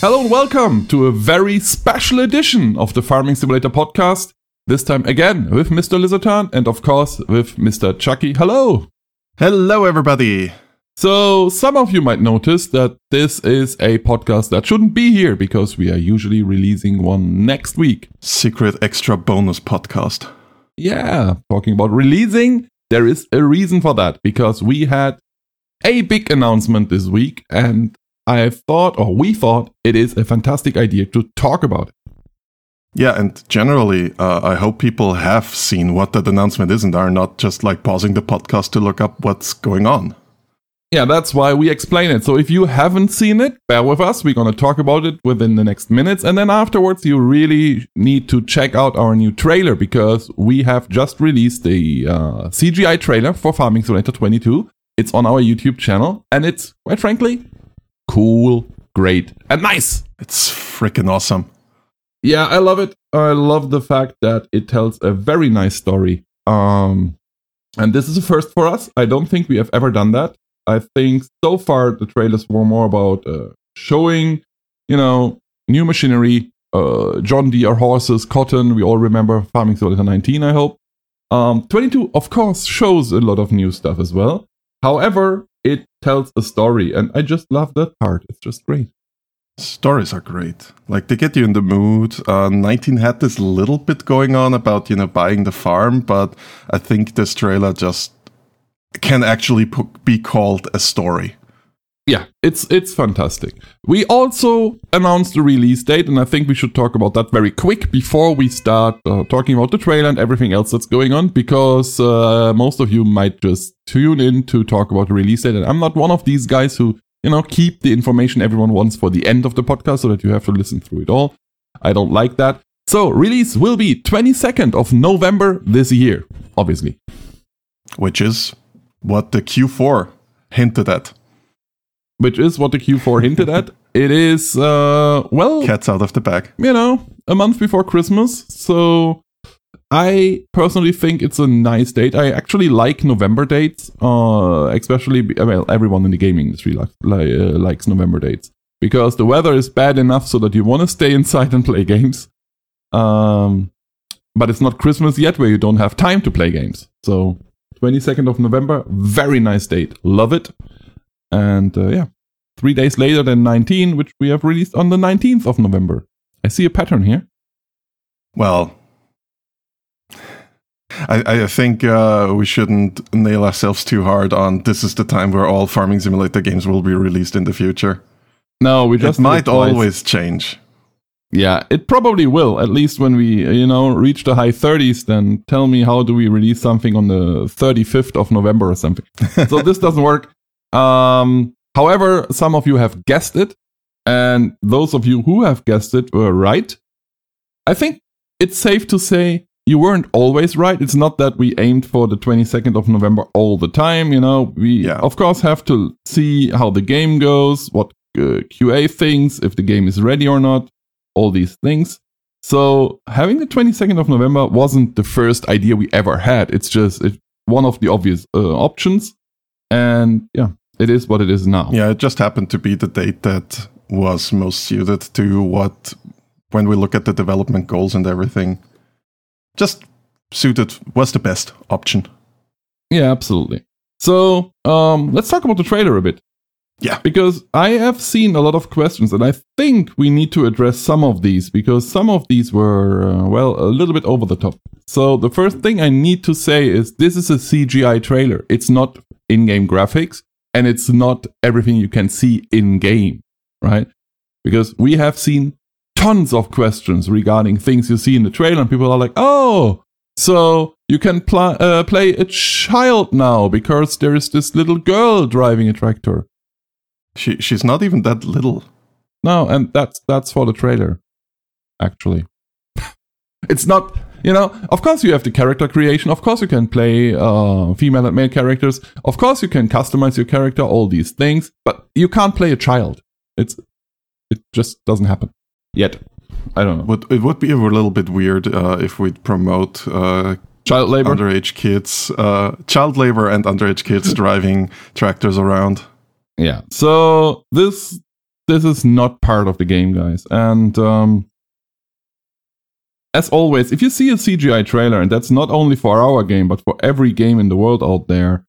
Hello and welcome to a very special edition of the Farming Simulator podcast. This time again with Mr. Lizartan and of course with Mr. Chucky. Hello. Hello, everybody. So, some of you might notice that this is a podcast that shouldn't be here because we are usually releasing one next week. Secret extra bonus podcast. Yeah, talking about releasing, there is a reason for that because we had a big announcement this week and I thought, or we thought, it is a fantastic idea to talk about it. Yeah, and generally, uh, I hope people have seen what that announcement is and are not just like pausing the podcast to look up what's going on. Yeah, that's why we explain it. So if you haven't seen it, bear with us. We're going to talk about it within the next minutes. And then afterwards, you really need to check out our new trailer because we have just released the uh, CGI trailer for Farming Simulator 22. It's on our YouTube channel and it's, quite frankly, cool, great, and nice. It's freaking awesome. Yeah, I love it. I love the fact that it tells a very nice story. Um, and this is a first for us. I don't think we have ever done that. I think so far the trailers were more about uh, showing, you know, new machinery, uh, John Deere horses, cotton. We all remember Farming Simulator 19, I hope. Um, 22, of course, shows a lot of new stuff as well. However, it tells a story, and I just love that part. It's just great. Stories are great. Like they get you in the mood. Uh, 19 had this little bit going on about, you know, buying the farm, but I think this trailer just can actually be called a story. Yeah, it's it's fantastic. We also announced the release date, and I think we should talk about that very quick before we start uh, talking about the trailer and everything else that's going on, because uh, most of you might just tune in to talk about the release date, and I'm not one of these guys who you know keep the information everyone wants for the end of the podcast so that you have to listen through it all. I don't like that. So release will be 22nd of November this year, obviously. Which is what the Q4 hinted at. Which is what the Q4 hinted at. It is, uh, well, Cats out of the bag. you know, a month before Christmas. So I personally think it's a nice date. I actually like November dates, uh, especially, well, everyone in the gaming industry like, like, uh, likes November dates because the weather is bad enough so that you want to stay inside and play games. Um, but it's not Christmas yet where you don't have time to play games. So 22nd of November, very nice date. Love it. And uh, yeah, three days later than 19, which we have released on the 19th of November. I see a pattern here. Well, I, I think uh, we shouldn't nail ourselves too hard on this is the time where all farming simulator games will be released in the future. No, we just it might always change. Yeah, it probably will. At least when we, you know, reach the high 30s, then tell me how do we release something on the 35th of November or something. so this doesn't work. Um, however, some of you have guessed it, and those of you who have guessed it were right. I think it's safe to say you weren't always right. It's not that we aimed for the 22nd of November all the time. You know, we Yeah. of course have to see how the game goes, what uh, QA thinks, if the game is ready or not, all these things. So having the 22nd of November wasn't the first idea we ever had. It's just it, one of the obvious uh, options. And yeah, it is what it is now. Yeah, it just happened to be the date that was most suited to what, when we look at the development goals and everything, just suited was the best option. Yeah, absolutely. So um, let's talk about the trailer a bit. Yeah. Because I have seen a lot of questions, and I think we need to address some of these because some of these were, uh, well, a little bit over the top. So the first thing I need to say is this is a CGI trailer. It's not in game graphics, and it's not everything you can see in game, right? Because we have seen tons of questions regarding things you see in the trailer, and people are like, oh, so you can pl- uh, play a child now because there is this little girl driving a tractor. She she's not even that little. No, and that's that's for the trailer, actually. it's not, you know. Of course, you have the character creation. Of course, you can play uh, female and male characters. Of course, you can customize your character. All these things, but you can't play a child. It's it just doesn't happen yet. I don't know. Would it would be a little bit weird uh, if we'd promote uh, Child labor. underage kids, uh, child labor, and underage kids driving tractors around. Yeah. So this this is not part of the game, guys. And um, as always, if you see a CGI trailer, and that's not only for our game, but for every game in the world out there,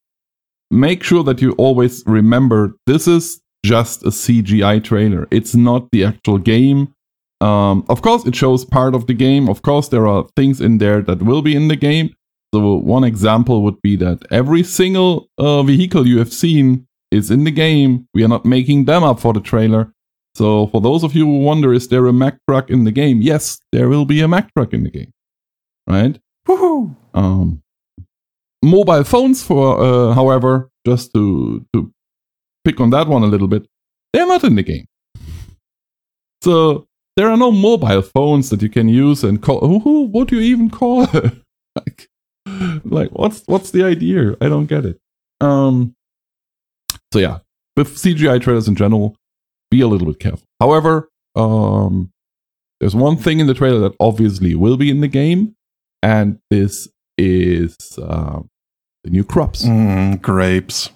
make sure that you always remember this is just a CGI trailer. It's not the actual game. Um, of course, it shows part of the game. Of course, there are things in there that will be in the game. So, one example would be that every single uh, vehicle you have seen is in the game. We are not making them up for the trailer. So, for those of you who wonder, is there a Mack truck in the game? Yes, there will be a Mack truck in the game. Right? Woohoo! Um, mobile phones, for uh, however, just to to pick on that one a little bit, they're not in the game. So there are no mobile phones that you can use and call. Who, who what do you even call it? like, like what's what's the idea? I don't get it. Um. So yeah, with CGI trailers in general, be a little bit careful. However, um, there's one thing in the trailer that obviously will be in the game, and this is uh, the new crops. Mm, grapes.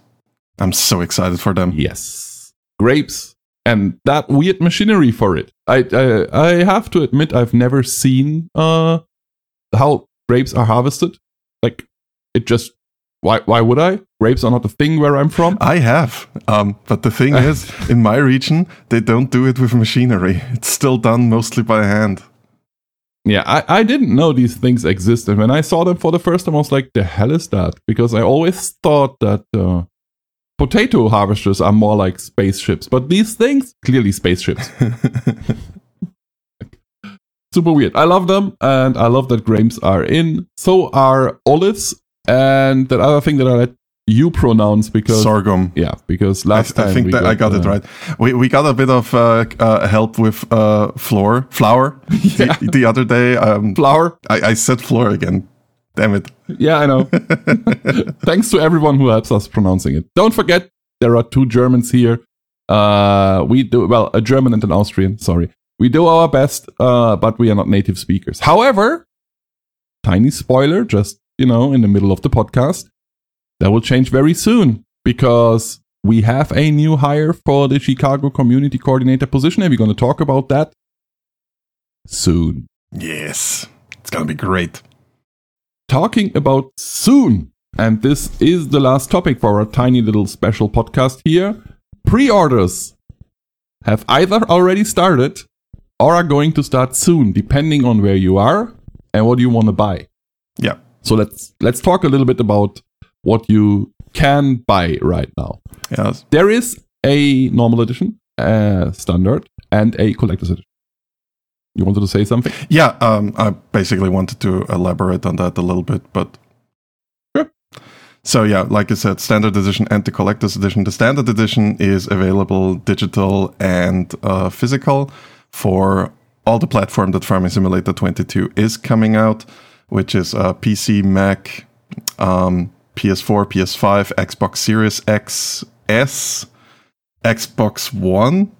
I'm so excited for them. Yes, grapes and that weird machinery for it. I I, I have to admit I've never seen uh how grapes are harvested. Like it just why why would I? Grapes are not a thing where I'm from. I have, um, but the thing is, in my region, they don't do it with machinery. It's still done mostly by hand. Yeah, I, I didn't know these things existed. When I saw them for the first time, I was like, the hell is that? Because I always thought that uh, potato harvesters are more like spaceships, but these things, clearly spaceships. Super weird. I love them, and I love that grapes are in. So are olives, and that other thing that I let you pronounce because sorghum. Yeah, because I, last time I think that I got it uh, right. We we got a bit of uh, uh, help with uh, flour, flour Yeah. the, the other day. Um, Flour. I, I said flour again. Damn it. Yeah, I know. Thanks to everyone who helps us pronouncing it. Don't forget, there are two Germans here. Uh, we do well, a German and an Austrian. Sorry, we do our best, uh, but we are not native speakers. However, tiny spoiler, just you know, in the middle of the podcast, that will change very soon because we have a new hire for the Chicago community coordinator position, and we're going to talk about that soon. Yes, it's gonna be great. talking about soon. And this is the last topic for our tiny little special podcast here. Pre orders have either already started or are going to start soon, depending on where you are and what you want to buy. Yeah. So let's let's talk a little bit about what you can buy right now. Yes. There is a normal edition, a standard, and a collector's edition. You wanted to say something? Yeah. Um, I basically wanted to elaborate on that a little bit, but Sure. So yeah, like I said, standard edition and the collector's edition. The standard edition is available digital and uh, physical for all the platform that Farming Simulator 22 is coming out, which is uh, PC, Mac, um, PS4, PS5, Xbox Series X, S, Xbox One,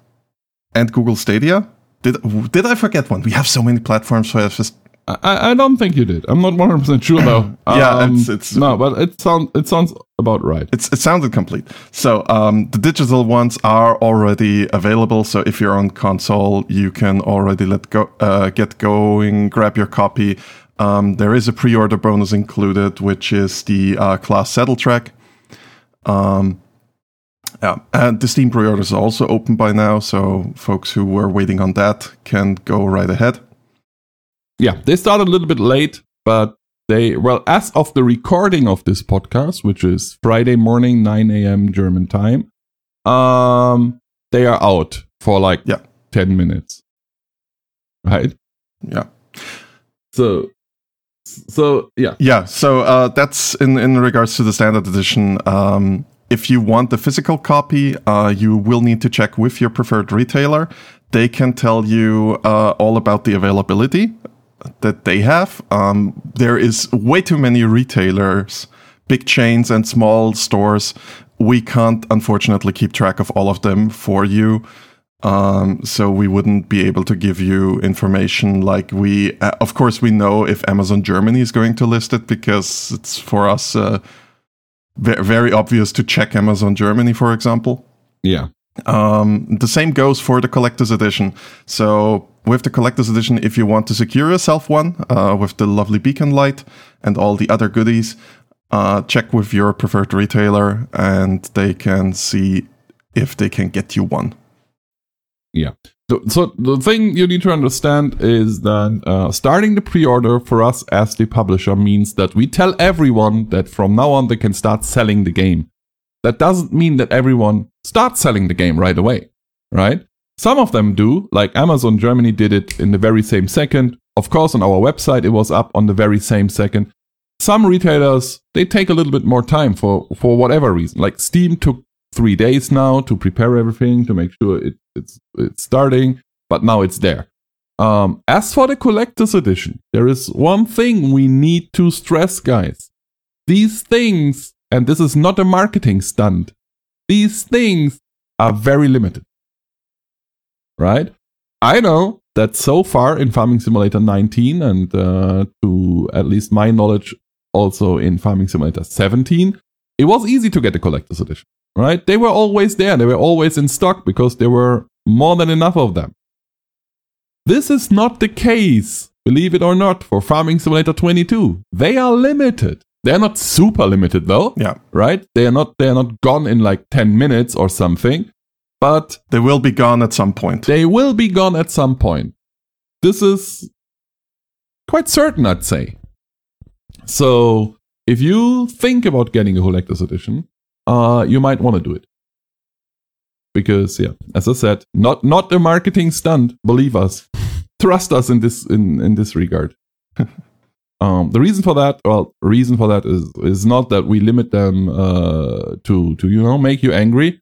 and Google Stadia. Did did I forget one? We have so many platforms. So I just I, I don't think you did. I'm not 100 percent sure though. Yeah, Um, it's- it's- no, but it sounds it sounds about right. it's it sounded complete. So um, the digital ones are already available. So if you're on console, you can already let go uh, get going, grab your copy. Um, there is a pre-order bonus included, which is the uh, CLAAS Saddle Trac. Um, yeah, and the Steam pre-orders are also open by now, so folks who were waiting on that can go right ahead. Yeah, they started a little bit late, but they well as of the recording of this podcast, which is Friday morning 9 a.m. German time, um, they are out for like Yeah. 10 minutes, right? Yeah. So, so yeah, Yeah, so uh, that's in, in regards to the standard edition. Um, if you want the physical copy, uh, you will need to check with your preferred retailer. They can tell you uh, all about the availability that they have. Um, there is way too many retailers, big chains and small stores. We can't, unfortunately, keep track of all of them for you. Um, so we wouldn't be able to give you information like we, uh, of course, we know if Amazon Germany is going to list it because it's for us uh, ve- very obvious to check Amazon Germany, for example. yeah. Um, the same goes for the collector's edition. So with the collector's edition, if you want to secure yourself one uh, with the lovely beacon light and all the other goodies, uh, check with your preferred retailer, and they can see if they can get you one. Yeah. So, so the thing you need to understand is that uh, starting the pre-order for us as the publisher means that we tell everyone that from now on they can start selling the game. That doesn't mean that everyone starts selling the game right away, right? Some of them do, like Amazon Germany did it in the very same second. Of course, on our website, it was up on the very same second. Some retailers, they take a little bit more time for, for whatever reason. Like Steam took three days now to prepare everything to make sure it, it's, it's starting, but now it's there. Um, as for the collector's edition, there is one thing we need to stress, guys. These things, and this is not a marketing stunt, these things are very limited. Right? I know that so far in Farming Simulator 19 and uh, to at least my knowledge also in Farming Simulator 17, it was easy to get the collector's edition, right? They were always there. They were always in stock because there were more than enough of them. This is not the case, believe it or not, for Farming Simulator 22. They are limited. They're not super limited though. Yeah. Right? They are not they are not gone in like 10 minutes or something, but They will be gone at some point. they will be gone at some point. This is quite certain, I'd say. So, if you think about getting a collector's edition, uh, you might want to do it. Because, yeah, as I said, not not a marketing stunt. Believe us, trust us in this in in this regard. um, the reason for that, well, reason for that is is not that we limit them uh, to to you know make you angry.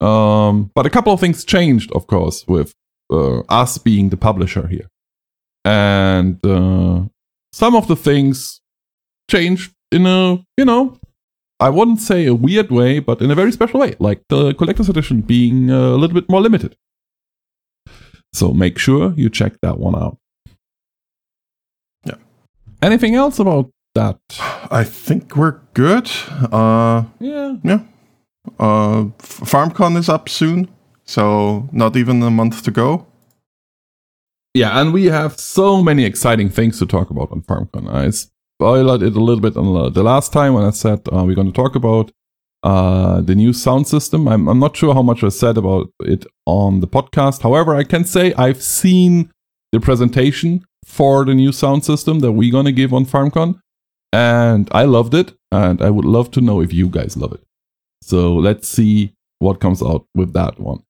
Um, but a couple of things changed, of course, with uh, us being the publisher here. And uh, some of the things changed in a, you know, I wouldn't say a weird way, but in a very special way, like the collector's edition being a little bit more limited. So make sure you check that one out. Yeah. Anything else about that? I think we're good. Uh, Yeah. yeah. Uh, FarmCon is up soon, so not even a month to go. Yeah, and we have so many exciting things to talk about on FarmCon. I it a little bit on the- the last time when I said uh, we're going to talk about uh, the new sound system. I'm, I'm not sure how much I said about it on the podcast. However, I can say I've seen the presentation for the new sound system that we're going to give on FarmCon, and I loved it, and I would love to know if you guys love it. So let's see what comes out with that one.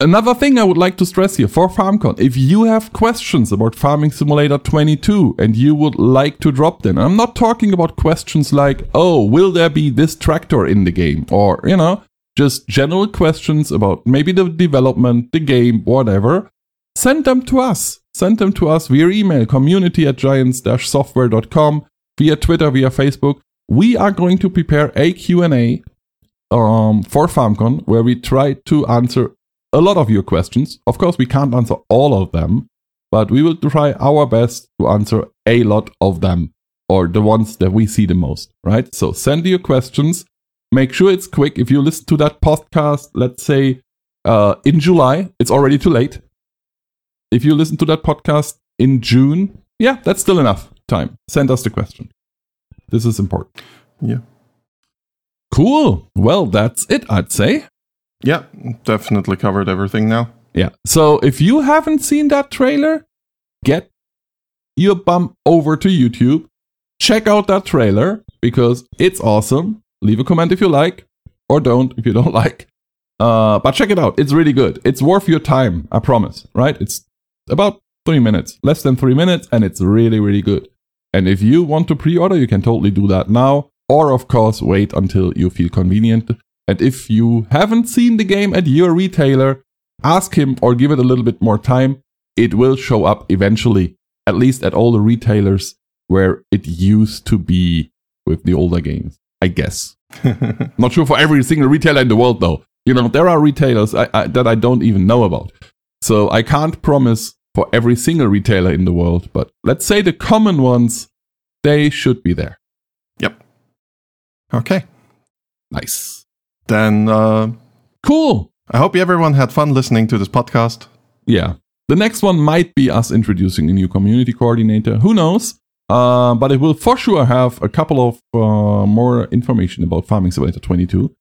Another thing I would like to stress here for FarmCon, if you have questions about Farming Simulator 22 and you would like to drop them, I'm not talking about questions like, oh, will there be this tractor in the game? Or, you know, just general questions about maybe the development, the game, whatever. Send them to us. Send them to us via email, community at giants-software.com, via Twitter, via Facebook. We are going to prepare a Q&A um, for FarmCon where we try to answer a lot of your questions. Of course, we can't answer all of them, but we will try our best to answer a lot of them or the ones that we see the most, right? So send your questions. Make sure it's quick. If you listen to that podcast, let's say uh, in July, it's already too late. If you listen to that podcast in June, yeah, that's still enough time. Send us the question. This is important. Yeah. Cool. Well, that's it, I'd say. Yeah, definitely covered everything now. Yeah. So if you haven't seen that trailer, get your bum over to YouTube. Check out that trailer because it's awesome. Leave a comment if you like, or don't if you don't like. Uh, but check it out. It's really good. It's worth your time. I promise. Right? It's about three minutes, less than three minutes, and it's really, really good. And if you want to pre-order, you can totally do that now, or of course wait until you feel convenient. And if you haven't seen the game at your retailer, ask him or give it a little bit more time. It will show up eventually, at least at all the retailers where it used to be with the older games, I guess. Not sure for every single retailer in the world, though. You know, there are retailers I, I, that I don't even know about. So I can't promise for every single retailer in the world, but let's say the common ones, they should be there. Yep. Okay. Nice. Then uh, Cool. I hope everyone had fun listening to this podcast. Yeah. The next one might be us introducing a new community coordinator. Who knows? Uh, but it will for sure have a couple of uh, more information about Farming Simulator 22.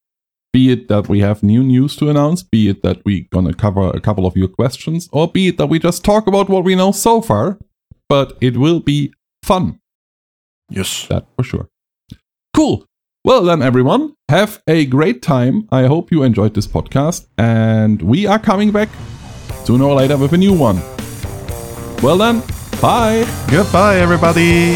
Be it that we have new news to announce, be it that we're gonna cover a couple of your questions, or be it that we just talk about what we know so far. But it will be fun. Yes. That for sure. Cool. Well, then, everyone, have a great time. I hope you enjoyed this podcast, and we are coming back sooner or later with a new one. Well, then, bye. Goodbye, everybody.